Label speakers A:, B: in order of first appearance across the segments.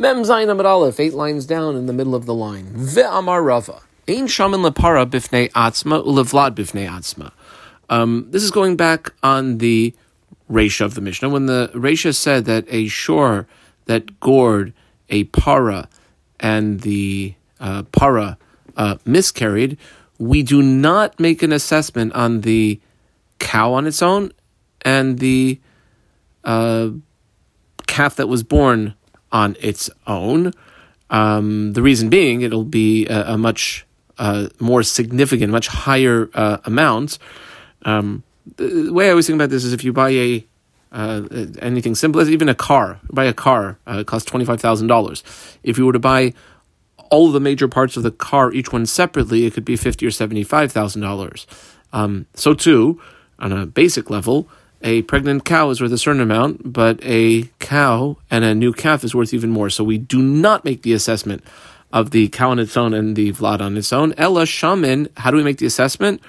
A: Mem Zayin Aleph, eight lines down in the middle of the line. Ve'amar Rava. Ein shamin lepara bifnei atzma ulevlad bifnei atzma. Um, this is going back on the Resha of the Mishnah, when the Resha said that a shore that gored a para and the uh, para uh, miscarried, we do not make an assessment on the cow on its own and the uh, calf that was born on its own. Um, the reason being, it'll be a, a much uh, more significant, much higher uh, amount. Um, the way I always think about this is if you buy a uh, anything simple as even a car, buy a car, uh, it costs twenty five thousand dollars. If you were to buy all the major parts of the car, each one separately, it could be fifty or seventy five thousand um, dollars. So too, on a basic level, a pregnant cow is worth a certain amount, but a cow and a new calf is worth even more. So we do not make the assessment of the cow on its own and the vlad on its own. Ella shamin, how do we make the assessment?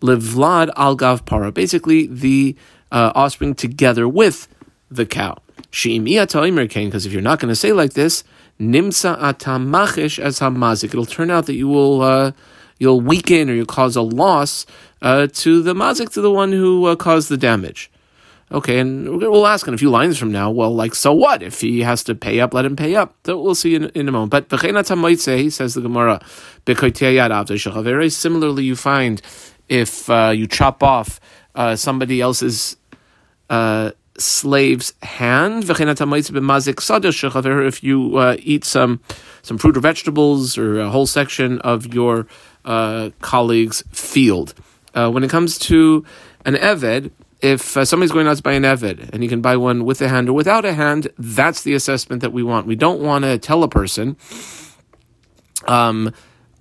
A: Levlad al gav para, basically the uh, offspring together with the cow. Because if you're not going to say like this, nimsa atamachish as hamazik, it'll turn out that you will uh, you'll weaken or you'll cause a loss uh, to the mazik, to the one who uh, caused the damage. Okay, and we'll ask in a few lines from now, well, like, so what? If he has to pay up, let him pay up. So we'll see in, in a moment. But he says the Gemara, similarly, you find if uh, you chop off uh, somebody else's uh, slave's hand, if you uh, eat some, some fruit or vegetables or a whole section of your uh, colleague's field. Uh, when it comes to an Eved, if uh, somebody's going out to buy an Eved and you can buy one with a hand or without a hand, that's the assessment that we want. We don't want to tell a person, um,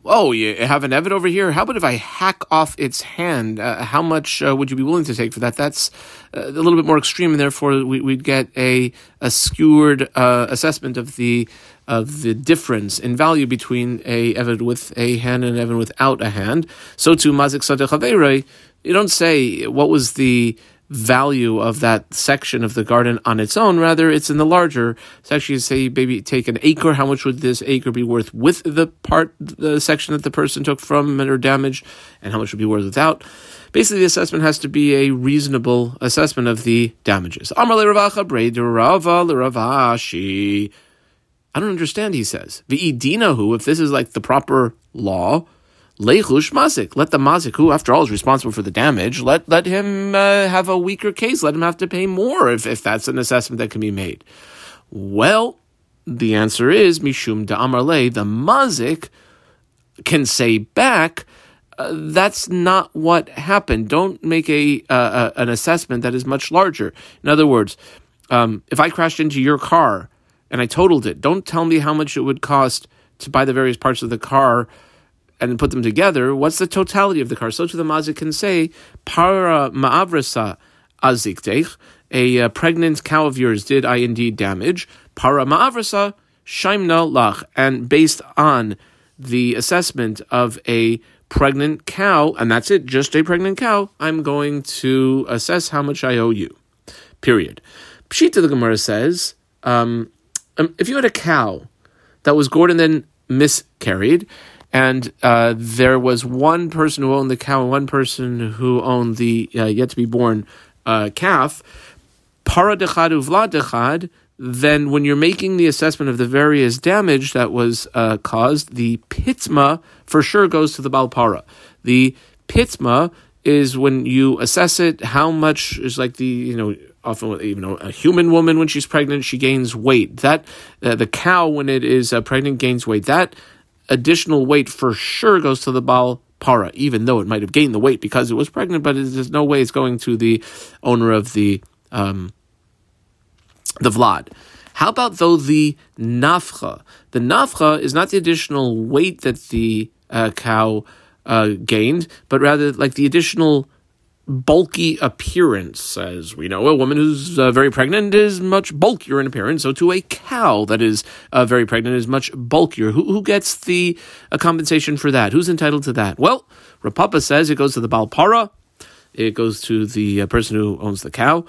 A: oh, you have an Eved over here? How about if I hack off its hand? Uh, how much uh, would you be willing to take for that? That's uh, a little bit more extreme, and therefore we, would get a, a skewed uh, assessment of the of the difference in value between a Eved with a hand and an Eved without a hand. So too, Mazik Sadeh you don't say what was the value of that section of the garden on its own. Rather, it's in the larger section. You say, maybe take an acre. How much would this acre be worth with the part, the section that the person took from or damaged, and how much would be worth without? Basically, the assessment has to be a reasonable assessment of the damages. I don't understand, he says. who, if this is like the proper law, Lechush mazik. Let the mazik, who after all is responsible for the damage, let let him uh, have a weaker case. Let him have to pay more if, if that's an assessment that can be made. Well, the answer is mishum da'amarle. The mazik can say back. Uh, that's not what happened. Don't make a uh, an assessment that is much larger. In other words, um, if I crashed into your car and I totaled it, don't tell me how much it would cost to buy the various parts of the car and put them together, what's the totality of the car? So to the mazik can say, para ma'avrasa aziktech, a uh, pregnant cow of yours did I indeed damage. Para ma'avrasa shaimna lach, and based on the assessment of a pregnant cow, and that's it, just a pregnant cow, I'm going to assess how much I owe you. Period. Pshita the Gemara says, um, um, if you had a cow that was gored and then miscarried, and uh, there was one person who owned the cow and one person who owned the uh, yet to be born uh, calf. Para dechad uvla dechad. Then, when you're making the assessment of the various damage that was uh, caused, the pitzma for sure goes to the balpara. The pitzma is when you assess it, how much is like the you know often know a human woman when she's pregnant she gains weight. That uh, the cow when it is uh, pregnant gains weight. That additional weight for sure goes to the Baal Para, even though it might have gained the weight because it was pregnant, but there's no way it's going to the owner of the um, the Vlad. How about though the nafcha? The nafcha is not the additional weight that the uh, cow uh, gained, but rather like the additional bulky appearance. As we know, a woman who's uh, very pregnant is much bulkier in appearance. So, to a cow that is uh, very pregnant is much bulkier. Who, who gets the uh, compensation for that? Who's entitled to that? Well, Rav Papa says it goes to the Balpara, it goes to the uh, person who owns the cow.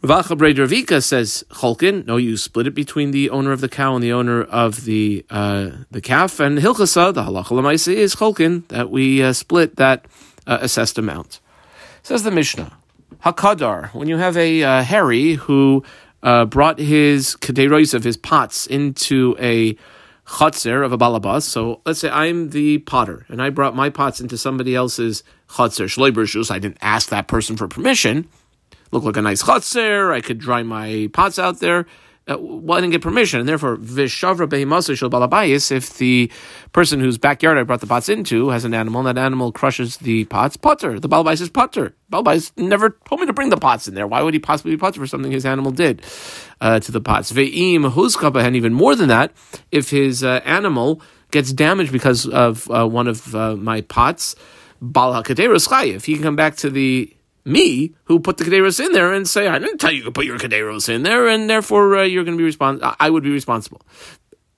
A: Rav Acha brei d'Rav Ika says Cholkin. No, you split it between the owner of the cow and the owner of the uh, the calf. And Hilchasa, the halacha is Cholkin that we uh, split that uh, assessed amount. Says the Mishnah, Hakadar. When you have a uh, Harry who uh, brought his kaderois of his pots into a chatzir of a balabas. So let's say I'm the potter and I brought my pots into somebody else's chatzir. Shloibershus. I didn't ask that person for permission. Look like a nice chatzir. I could dry my pots out there uh, well, I didn't get permission, and therefore vishavra behimasa shel balabayis. If the person whose backyard I brought the pots into has an animal, and that animal crushes the pots, putter. The balabayis is putter. Balabayis never told me to bring the pots in there. Why would he possibly be potter for something his animal did uh, to the pots? Ve'im huzkapa, and even more than that, if his uh, animal gets damaged because of uh, one of uh, my pots, bal chayiv. He can come back to the me who put the Kaderos in there and say, I didn't tell you to put your Kaderos in there, and therefore uh, you're going to be responsible. I would be responsible.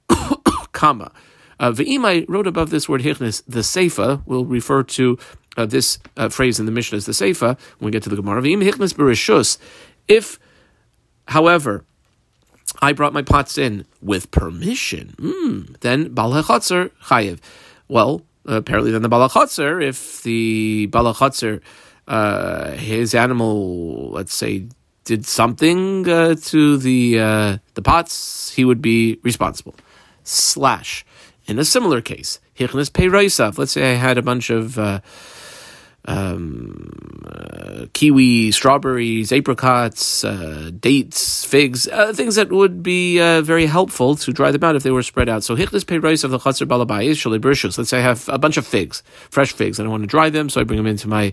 A: Comma. Uh, Ve'imai wrote above this word hichnis, the seifa will refer to uh, this uh, phrase in the Mishnah as the seifa when we get to the Gemara. Ve'im hichnis bereshus. If, however, I brought my pots in with permission, mm, then bal chayiv. Well, apparently then the bal if the bal uh, his animal, let's say, did something uh, to the uh, the pots, he would be responsible. Slash. In a similar case, hichnas peiroisav. Let's say I had a bunch of uh, um, uh, kiwi, strawberries, apricots, uh, dates, figs, uh, things that would be very helpful to dry them out if they were spread out. So of the chatzar balabayis shalei Let's say I have a bunch of figs, fresh figs, and I want to dry them, so I bring them into my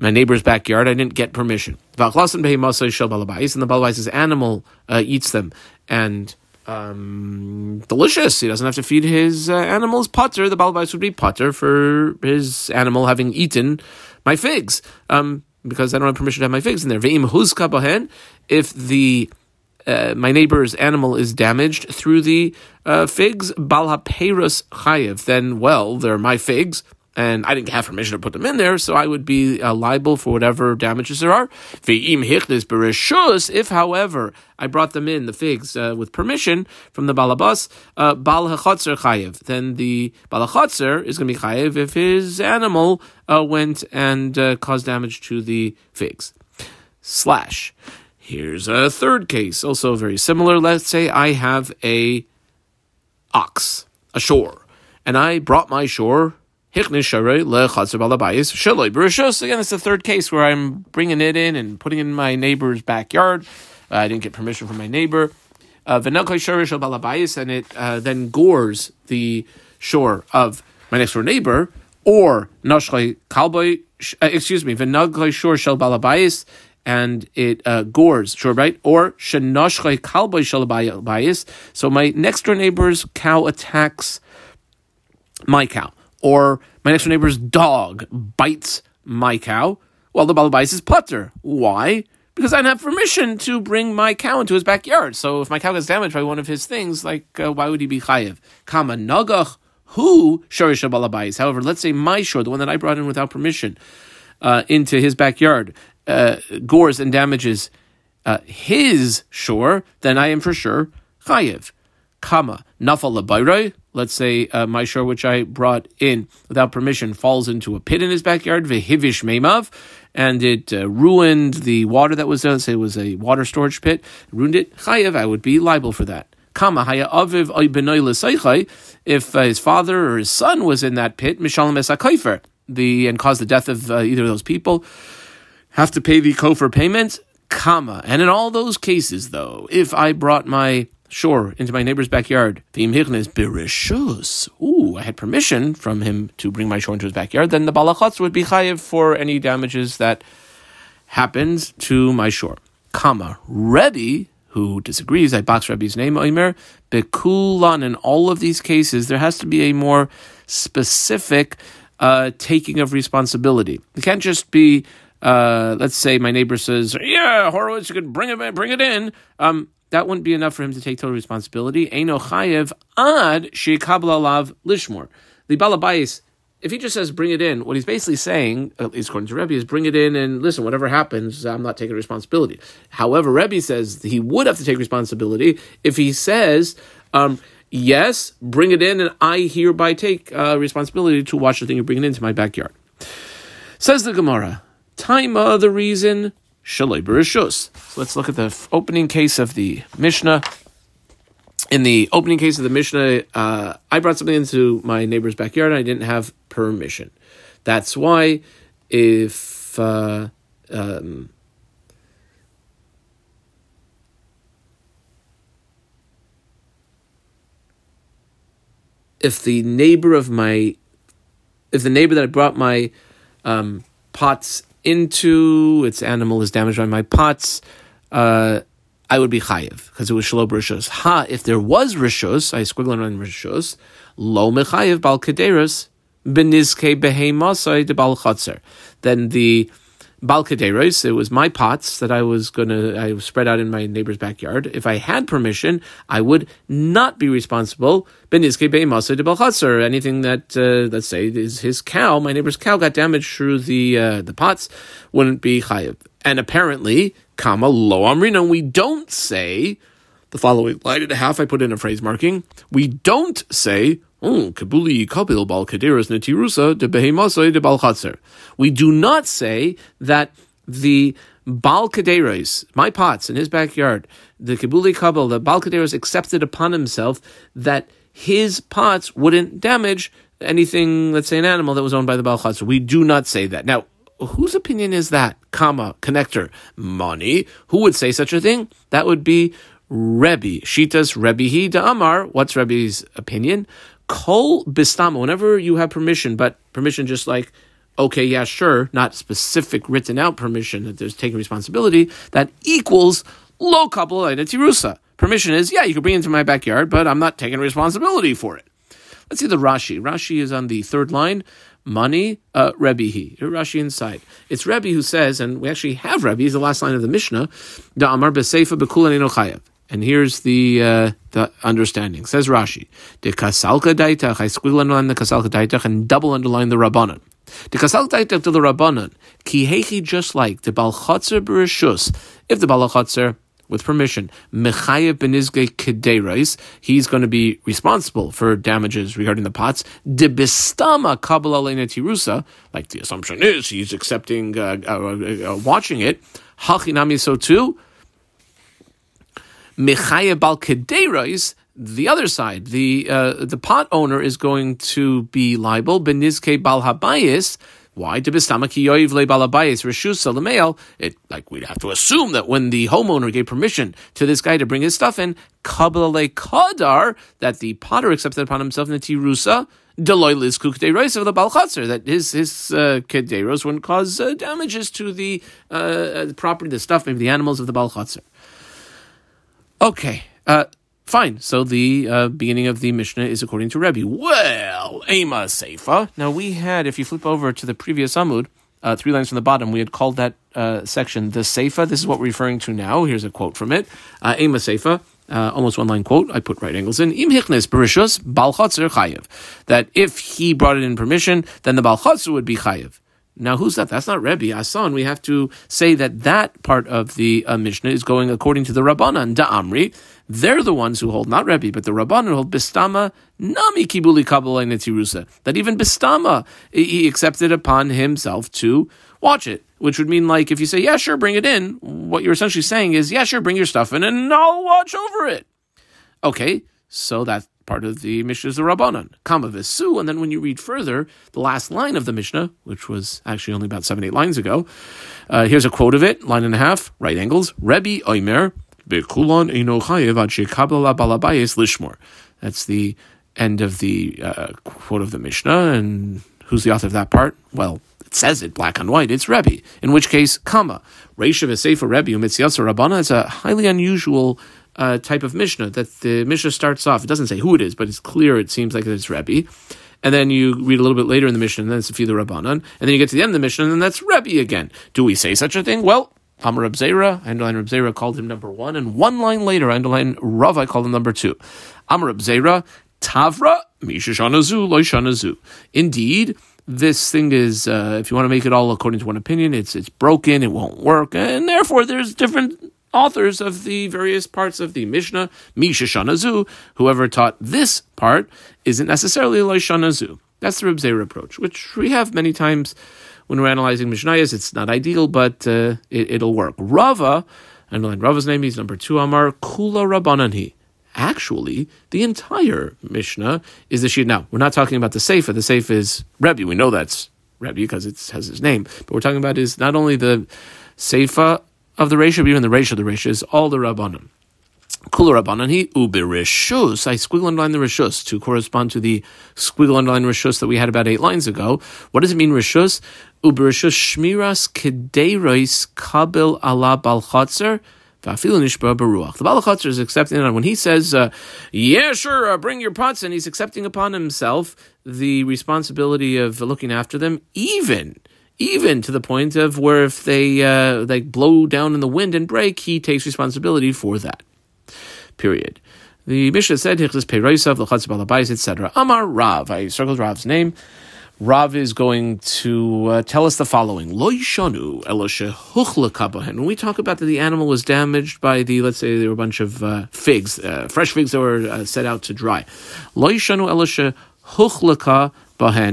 A: my neighbor's backyard. I didn't get permission. And the balabais, animal uh, eats them, and um, delicious. He doesn't have to feed his uh, animals potter. The balabais would be potter for his animal having eaten my figs, um, because I don't have permission to have my figs in there. If the uh, my neighbor's animal is damaged through the uh, figs, balha chayev. Then, well, they're my figs and I didn't have permission to put them in there, so I would be uh, liable for whatever damages there are. If, however, I brought them in, the figs, uh, with permission from the balabas, uh, bal chayiv, then the balachotzer is going to be chayiv if his animal uh, went and uh, caused damage to the figs. Slash. Here's a third case, also very similar. Let's say I have a ox, a shore, and I brought my shore Again, it's the third case where I'm bringing it in and putting it in my neighbor's backyard. Uh, I didn't get permission from my neighbor. Uh, and it uh, then gores the shore of my next door neighbor, or uh, excuse me, and it uh, gores, sure, right? Or. So my next door neighbor's cow attacks my cow or my next door neighbor's dog bites my cow, well, the balabais is putter. Why? Because I don't have permission to bring my cow into his backyard. So if my cow gets damaged by one of his things, like uh, why would he be chayiv? Kama nagach who shorish balabais. However, let's say my shore, the one that I brought in without permission, uh, into his backyard, uh, gores and damages uh, his shore, then I am for sure chayiv. Kama nafal let's say uh, my shore which I brought in without permission falls into a pit in his backyard, vehivish meimav, and it uh, ruined the water that was there. Let's say it was a water storage pit, ruined it. Chayev, I would be liable for that. Kama haya aviv if uh, his father or his son was in that pit, mishalem es the and caused the death of uh, either of those people, have to pay the kofer payment. Kama, and in all those cases, though, if I brought my shore into my neighbor's backyard. Ooh, I had permission from him to bring my shore into his backyard. Then the balachats would be chayiv for any damages that happened to my shore. Kama Rebbe, who disagrees, I box Rebbe's name, Oimer, Bekulan. In all of these cases, there has to be a more specific uh, taking of responsibility. It can't just be. Uh, let's say my neighbor says, "Yeah, Horowitz, you could bring it, bring it in." Um, that wouldn't be enough for him to take total responsibility. Eino chayev ad sheikabla alav lishmor. The balabais if he just says bring it in, what he's basically saying, at least according to Rebbe, is bring it in and listen, whatever happens, I'm not taking responsibility. However, Rebbe says he would have to take responsibility if he says, um, yes, bring it in, and I hereby take uh, responsibility to watch the thing you're bringing into my backyard. Says the Gemara, Taima, the reason, Shaloi. So let's look at the opening case of the Mishnah in the opening case of the Mishnah, uh, I brought something into my neighbor's backyard and I didn't have permission. That's why if uh, um, if the neighbor of my if the neighbor that I brought my um, pots into its animal is damaged by my pots, uh, I would be chayiv because it was shalob rishos. Ha, if there was rishos, I squiggle on rishos, lo mechayiv bal kederos benizke beheimasai de bal chatzer. Then the bal kederos, it was my pots that I was gonna I spread out in my neighbor's backyard. If I had permission, I would not be responsible benizke beheimasai de balchatzer. Anything that uh, let's say is his cow, my neighbor's cow got damaged through the uh, the pots, wouldn't be chayiv. And apparently comma, lo amrina. We don't say the following line and a half. I put in a phrase marking. We don't say, Mm, bal. We do not say that the Bal Kaderos, my pots in his backyard, the Kabuli Kabul, the Bal Kaderos accepted upon himself that his pots wouldn't damage anything, let's say an animal that was owned by the Bal Chatzar. We do not say that. Now, whose opinion is that? Comma, connector, money. Who would say such a thing? That would be Rebbe. Shitas Rebbe he Amar. What's Rebbe's opinion? Kol bistama. Whenever you have permission, but permission just like, okay, yeah, sure, not specific written out permission that there's taking responsibility, that equals lo couple tirusa. Permission is, yeah, you can bring it into my backyard, but I'm not taking responsibility for it. Let's see the Rashi. Rashi is on the third line money, uh, Rebbe. Rashi inside. It's Rebbe who says, and we actually have Rebbe, he's the last line of the Mishnah, Da Amar Beseifa Bekulan Chayev. And here's the uh, the understanding. Says Rashi, the kasalka daitach, I squiggle underline the kasalka daitach and double underline the rabbanon. The kasalka daitach to the rabbanon, ki hechi just like the balchotzer bereshus. If the balchotzer with permission. Mechayev benizge kederais, he's going to be responsible for damages regarding the pots. Debistama kabbalah tirusa, like the assumption is he's accepting, uh, uh, uh, watching it. Hachinami so too. Mechayev bal kederais, the other side, the uh, the pot owner is going to be liable. Benizke bal habayis why? To bistamaki yoiv le balabayis reshusa lemeal. It like we'd have to assume that when the homeowner gave permission to this guy to bring his stuff in, kabbalah le kadar that the potter accepted upon himself in the tirusa. Deloy liz kukderos of the balchatzer that his his uh, kederos wouldn't cause uh, damages to the uh, property, the stuff, maybe the animals of the balchatzer. Okay. Uh, Fine. So the uh, beginning of the Mishnah is according to Rebbe. Well, Ema Seifa. Now we had, if you flip over to the previous Amud, uh, three lines from the bottom, we had called that uh, section the Seifa. This is what we're referring to now. Here's a quote from it. Uh, Ema Seifa. Uh, almost one line quote. I put right angles in. Im hichnes berishus balchatzer chayev. That if he brought it in permission, then the balchatzer would be chayev. Now, who's that? That's not Rebbe Asan. We have to say that that part of the uh, Mishnah is going according to the Rabbanan, Da Amri. They're the ones who hold, not Rebbe, but the Rabbanan hold Bistama Nami Kibuli Kabbalah Netirusa. That even Bistama, he accepted upon himself to watch it, which would mean like if you say, yeah, sure, bring it in, what you're essentially saying is, yeah, sure, bring your stuff in and I'll watch over it. Okay, so that part of the Mishnah is the Rabbanon, Kama Vesu, and then when you read further, the last line of the Mishnah, which was actually only about seven, eight lines ago, uh, here's a quote of it, line and a half, right angles, Rebbe Oimer, Bekulon Eino Chayev Balabayis Lishmor. That's the end of the uh, quote of the Mishnah, and who's the author of that part? Well, it says it black on white. It's Rebbe. In which case, comma Reisha V'Sefer Rebbe Umitziyatza Rabbana is a highly unusual uh, type of Mishnah that the Mishnah starts off. It doesn't say who it is, but it's clear. It seems like it's Rebbe. And then you read a little bit later in the Mishnah, and then it's a few the Rabbanan. And then you get to the end of the Mishnah, and then that's Rebbe again. Do we say such a thing? Well, Amar Reb Zera, I underline Reb Zera called him number one, and one line later, I underline Rav, I called him number two. Amar Reb Zera, Tavra, Mishashanazu, Loishanazu. Indeed, this thing is, uh, if you want to make it all according to one opinion, it's it's broken, it won't work, and therefore there's different authors of the various parts of the Mishnah, Misha Shanazu, whoever taught this part isn't necessarily Loishanazu. That's the Reb approach, which we have many times when we're analyzing Mishnayos. It's not ideal, but uh, it, will work. Rava, underline Rava's name, he's number two, Amar Kula Rabbananhi. Actually, the entire Mishnah is the Shia. Now, we're not talking about the Seifa. The Seifa is Rebbe. We know that's Rebbe because it has his name. But we're talking about is not only the Seifa of the ratio, even the ratio of the ratio is all the Rabbanim. Kula Rabbanan he uberishus. I squiggle underline the rishus to correspond to the squiggle underline rishus that we had about eight lines ago. What does it mean rishus? Uberishus shmiras kedeiros kabil ala balchatzer. The Balachatzer is accepting it. When he says, uh, yeah, sure, uh, bring your pots, and he's accepting upon himself the responsibility of looking after them, even even to the point of where if they uh, they blow down in the wind and break, he takes responsibility for that. Period. The Mishnah said, "Hichlis peirosav l'chatz balabais," etc. Amar Rav. I circled Rav's name. Rav is going to uh, tell us the following: Lo yishanu When we talk about that the animal was damaged by the, let's say there were a bunch of uh, figs, uh, fresh figs that were uh, set out to dry. Lo yishanu.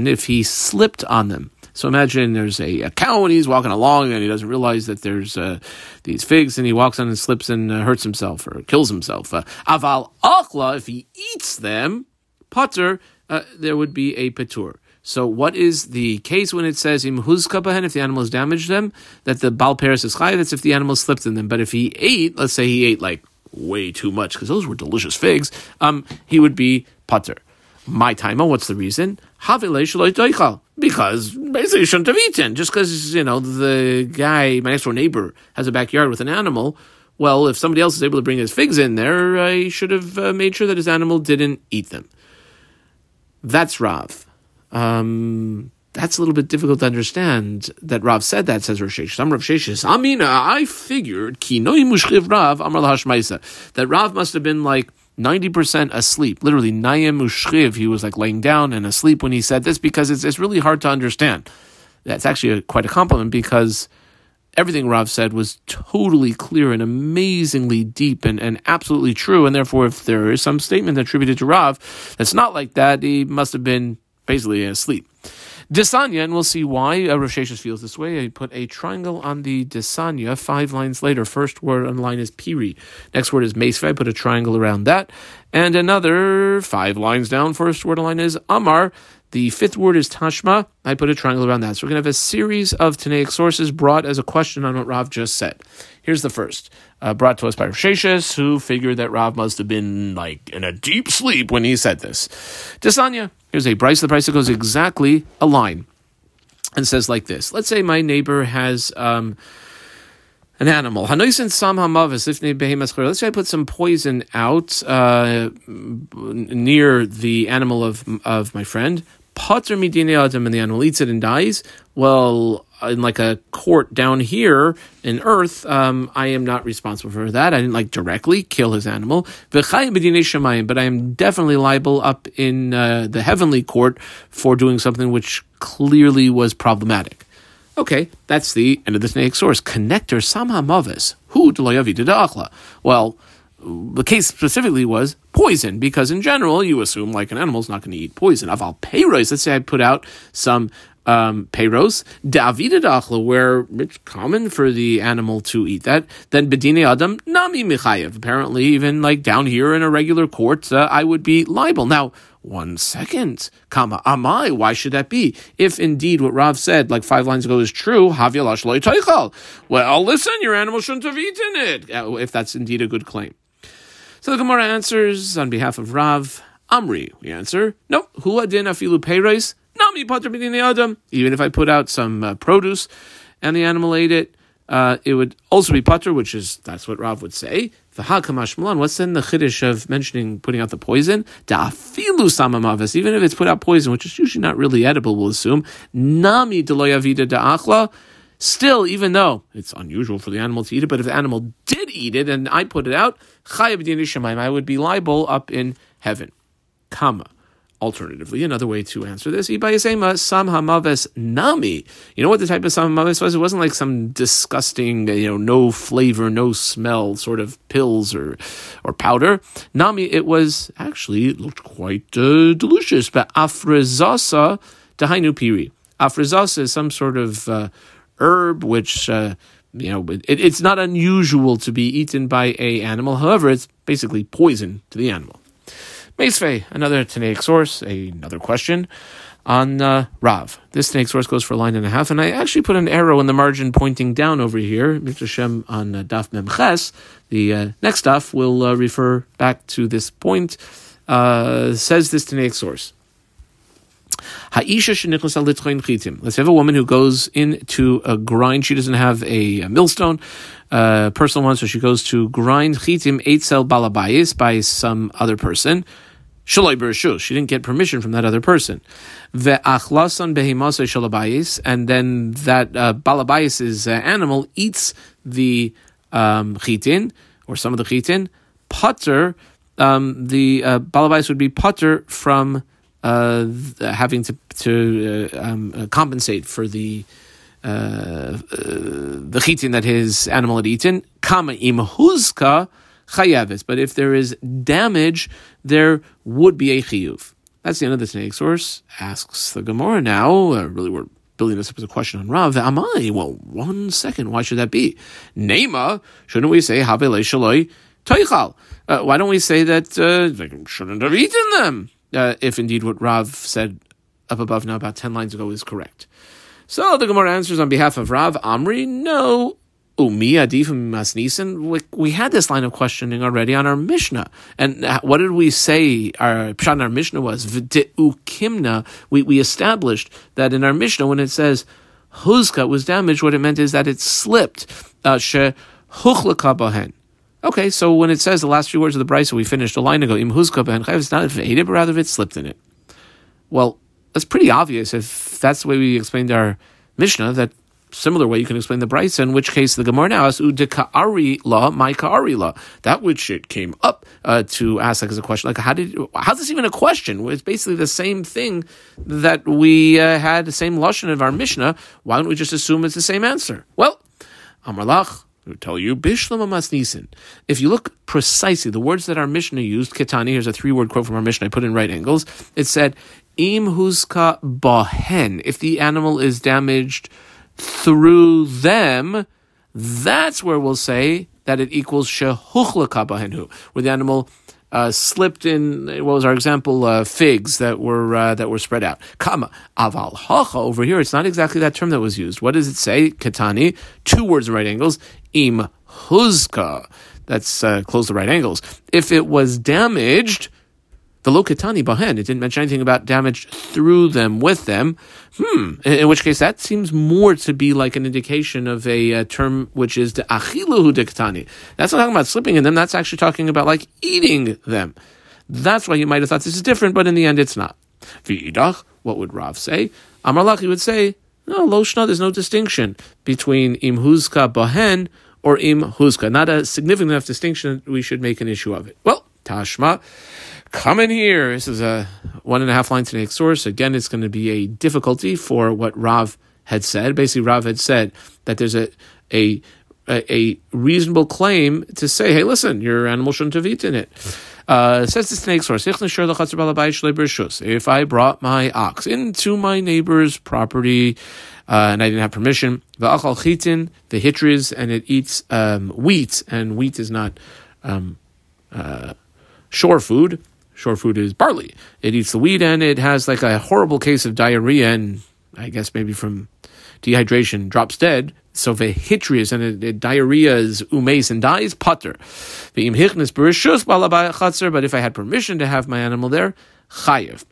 A: If he slipped on them. So imagine there's a, a, cow and he's walking along and he doesn't realize that there's uh, these figs and he walks on and slips and uh, hurts himself or kills himself. Uh, aval achla, if he eats them, putter, uh, there would be a patur. So what is the case when it says im huzkabahen if the animals damaged them that the bal paris is high? That's if the animal slipped in them. But if he ate, let's say he ate like way too much because those were delicious figs, um, he would be putter. My timer, what's the reason? Because basically you shouldn't have eaten. Just because, you know, the guy, my next door neighbor, has a backyard with an animal, well, if somebody else is able to bring his figs in there, he should have uh, made sure that his animal didn't eat them. That's Rav. Um, that's a little bit difficult to understand that Rav said that, says Rav Sheshes. I'm Rav Sheshes. Amina, I figured, that Rav must have been like 90% asleep. Literally, Nayim Ushriv, he was like laying down and asleep when he said this because it's, it's really hard to understand. That's actually a, quite a compliment because everything Rav said was totally clear and amazingly deep and, and absolutely true. And therefore, if there is some statement attributed to Rav that's not like that, he must have been basically asleep. Desanya, and we'll see why uh, Sheshes feels this way. I put a triangle on the Desanya five lines later. First word on the line is Piri. Next word is Mesve. I put a triangle around that. And another five lines down. First word on line is Amar. The fifth word is Tashma. I put a triangle around that. So we're going to have a series of Tanaic sources brought as a question on what Rav just said. Here's the first, uh, brought to us by Rav Sheshes, who figured that Rav must have been like in a deep sleep when he said this. Desanya, here's a price. The price that goes exactly a line and says like this. Let's say my neighbor has um, an animal. Let's say I put some poison out uh, near the animal of of my friend. Potter midine adam, and the animal eats it and dies. Well, in like a court down here in Earth, um, I am not responsible for that. I didn't like directly kill his animal. But I am definitely liable up in uh, the heavenly court for doing something which clearly was problematic. Okay, that's the end of the snake source. Connector samha mavis. Who Well, the case specifically was poison, because in general, you assume like an animal's not going to eat poison. Aval peiros, let's say I put out some um, peiros, davidadachla, where it's common for the animal to eat that, then bedine adam nami michayev. Apparently, even like down here in a regular court, uh, I would be liable. Now, one second, comma amai. Why should that be? If indeed what Rav said, like five lines ago, is true, havyalash loy Well, listen, your animal shouldn't have eaten it. Uh, if that's indeed a good claim. So the Gemara answers on behalf of Rav. Amri, we answer, no, hu adin afilu peiros, nami pater adam. Even if I put out some uh, produce and the animal ate it, uh, it would also be pater, which is, that's what Rav would say. What's then the chiddush of mentioning putting out the poison? Da'afilu samamavis, even if it's put out poison, which is usually not really edible, we'll assume. Nami deloyavida da'achla, Still, even though it's unusual for the animal to eat it, but if the animal did eat it and I put it out, I would be liable up in heaven. Comma. Alternatively, another way to answer this, Ibayasema Hamaves Nami. You know what the type of Sam Hamaves was? It wasn't like some disgusting, you know, no flavor, no smell sort of pills or or powder. Nami, it was actually it looked quite uh, delicious. But Afrizasa Dahainu Piri. Afrizasa is some sort of uh, herb which. Uh, you know, it, it's not unusual to be eaten by a animal. However, it's basically poison to the animal. Meisvei, another Tanaic source, another question on uh, Rav. This Tanaic source goes for a line and a half, and I actually put an arrow in the margin pointing down over here, Mitzvah on uh, Daf Memches. The uh, next Daf will uh, refer back to this point. Uh, says this Tanaic source. Let's have a woman who goes into a grind. She doesn't have a, a millstone, uh, personal one, so she goes to grind chitim eitzel balabayis by some other person. She didn't get permission from that other person. And then that uh, balabayis' uh, animal eats the um, chitin, or some of the chitin. Putter, um, the uh, balabais would be putter from uh, having to to uh, um, uh, compensate for the uh, uh, the chitin that his animal had eaten. Kama imhuzka chayavis. But if there is damage, there would be a chiyuv. That's the end of the Tanaic source. Asks the Gemara now. Uh, really, we're building this up as a question on Rav. Am I? Well, one second. Why should that be? Nema. Shouldn't we say havele shaloi toichal? Why don't we say that uh, they shouldn't have eaten them? Uh, if indeed what Rav said up above now about 10 lines ago is correct. So the Gemara answers on behalf of Rav Amri, no, Umi adifim masnisen. We had this line of questioning already on our Mishnah, and what did we say? Our pshat our Mishnah was v'de'ukimna. We we established that in our Mishnah when it says huzka was damaged, what it meant is that it slipped. Uh. Okay, so when it says the last few words of the brisa, we finished a line ago. Im huzka bahen It's not if it but rather if it slipped in it. Well, that's pretty obvious if that's the way we explained our Mishnah that similar way you can explain the Brisa, in which case the Gemara now asks, Udika'ari la, my ka'ari la. That which it came up uh, to ask like as a question, like how did, how's this even a question? It's basically the same thing that we uh, had the same Lashon of our Mishnah. Why don't we just assume it's the same answer? Well, Tell you, Bishlam Masnisin. If you look precisely, the words that our Mishnah used, Ketani, here's a three word quote from our Mishnah, I put in right angles. It said, Im huska bahen. If the animal is damaged through them, that's where we'll say that it equals shehuchlaka bahenhu, where the animal uh, slipped in. What was our example? Uh, figs that were uh, that were spread out. Kama aval hacha over here. It's not exactly that term that was used. What does it say? Katani. Two words in right angles. Im huzka. That's uh, close the right angles. If it was damaged the Lokatani Bahen, it didn't mention anything about damage through them, with them. Hmm. In, which case, that seems more to be like an indication of a, a term which is the Achiluhu Diktani. That's not talking about slipping in them, that's actually talking about like eating them. That's why you might have thought this is different, but in the end, it's not. V'idach, what would Rav say? He would say, no, Loshna, there's no distinction between Imhuzka Bahen or Imhuzka. Not a significant enough distinction that we should make an issue of it. Well, Tashma. Come in here. This is a one and a half line Tanaic source. Again, it's going to be a difficulty for what Rav had said. Basically, Rav had said that there's a a a reasonable claim to say, hey, listen, your animal shouldn't have eaten it. Uh, says the Tanaic source, if I brought my ox into my neighbor's property uh, and I didn't have permission, the achal chitin, the hitris, and it eats um, wheat, and wheat is not um, uh, shore food, Shore food is barley. It eats the wheat and it has like a horrible case of diarrhea and I guess maybe from dehydration drops dead. So vehitrius and it, diarrhea is umes and dies putter. But if I had permission to have my animal there, chayiv.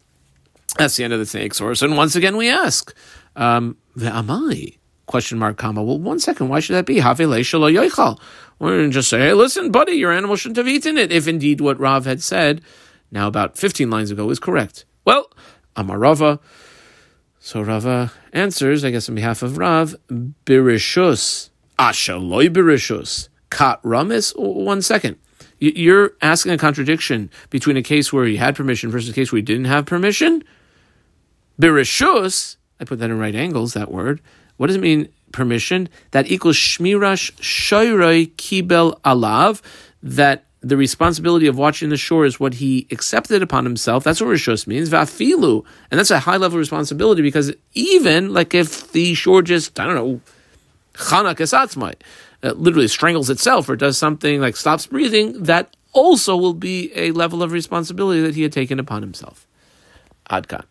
A: That's the end of the Tanaic source. And once again, we ask, um, the amai? Question mark, comma. Well, one second. Why should that be? We're just say, hey, listen, buddy, your animal shouldn't have eaten it. If indeed what Rav had said now about 15 lines ago, is correct. Well, Amarava. So Rava answers, I guess on behalf of Rav, Birishus, ah, Ashaloi Birishus, Kat Ramis. One second. You're asking a contradiction between a case where he had permission versus a case where he didn't have permission. Bereshus, I put that in right angles, that word. What does it mean, permission? That equals shmirash shoyroi kibel alav, that the responsibility of watching the shore is what he accepted upon himself. That's what Rishus means, vafilu. And that's a high level responsibility because even like if the shore just, I don't know, chanak esatzmai, uh, literally strangles itself or does something like stops breathing, that also will be a level of responsibility that he had taken upon himself. Adkan.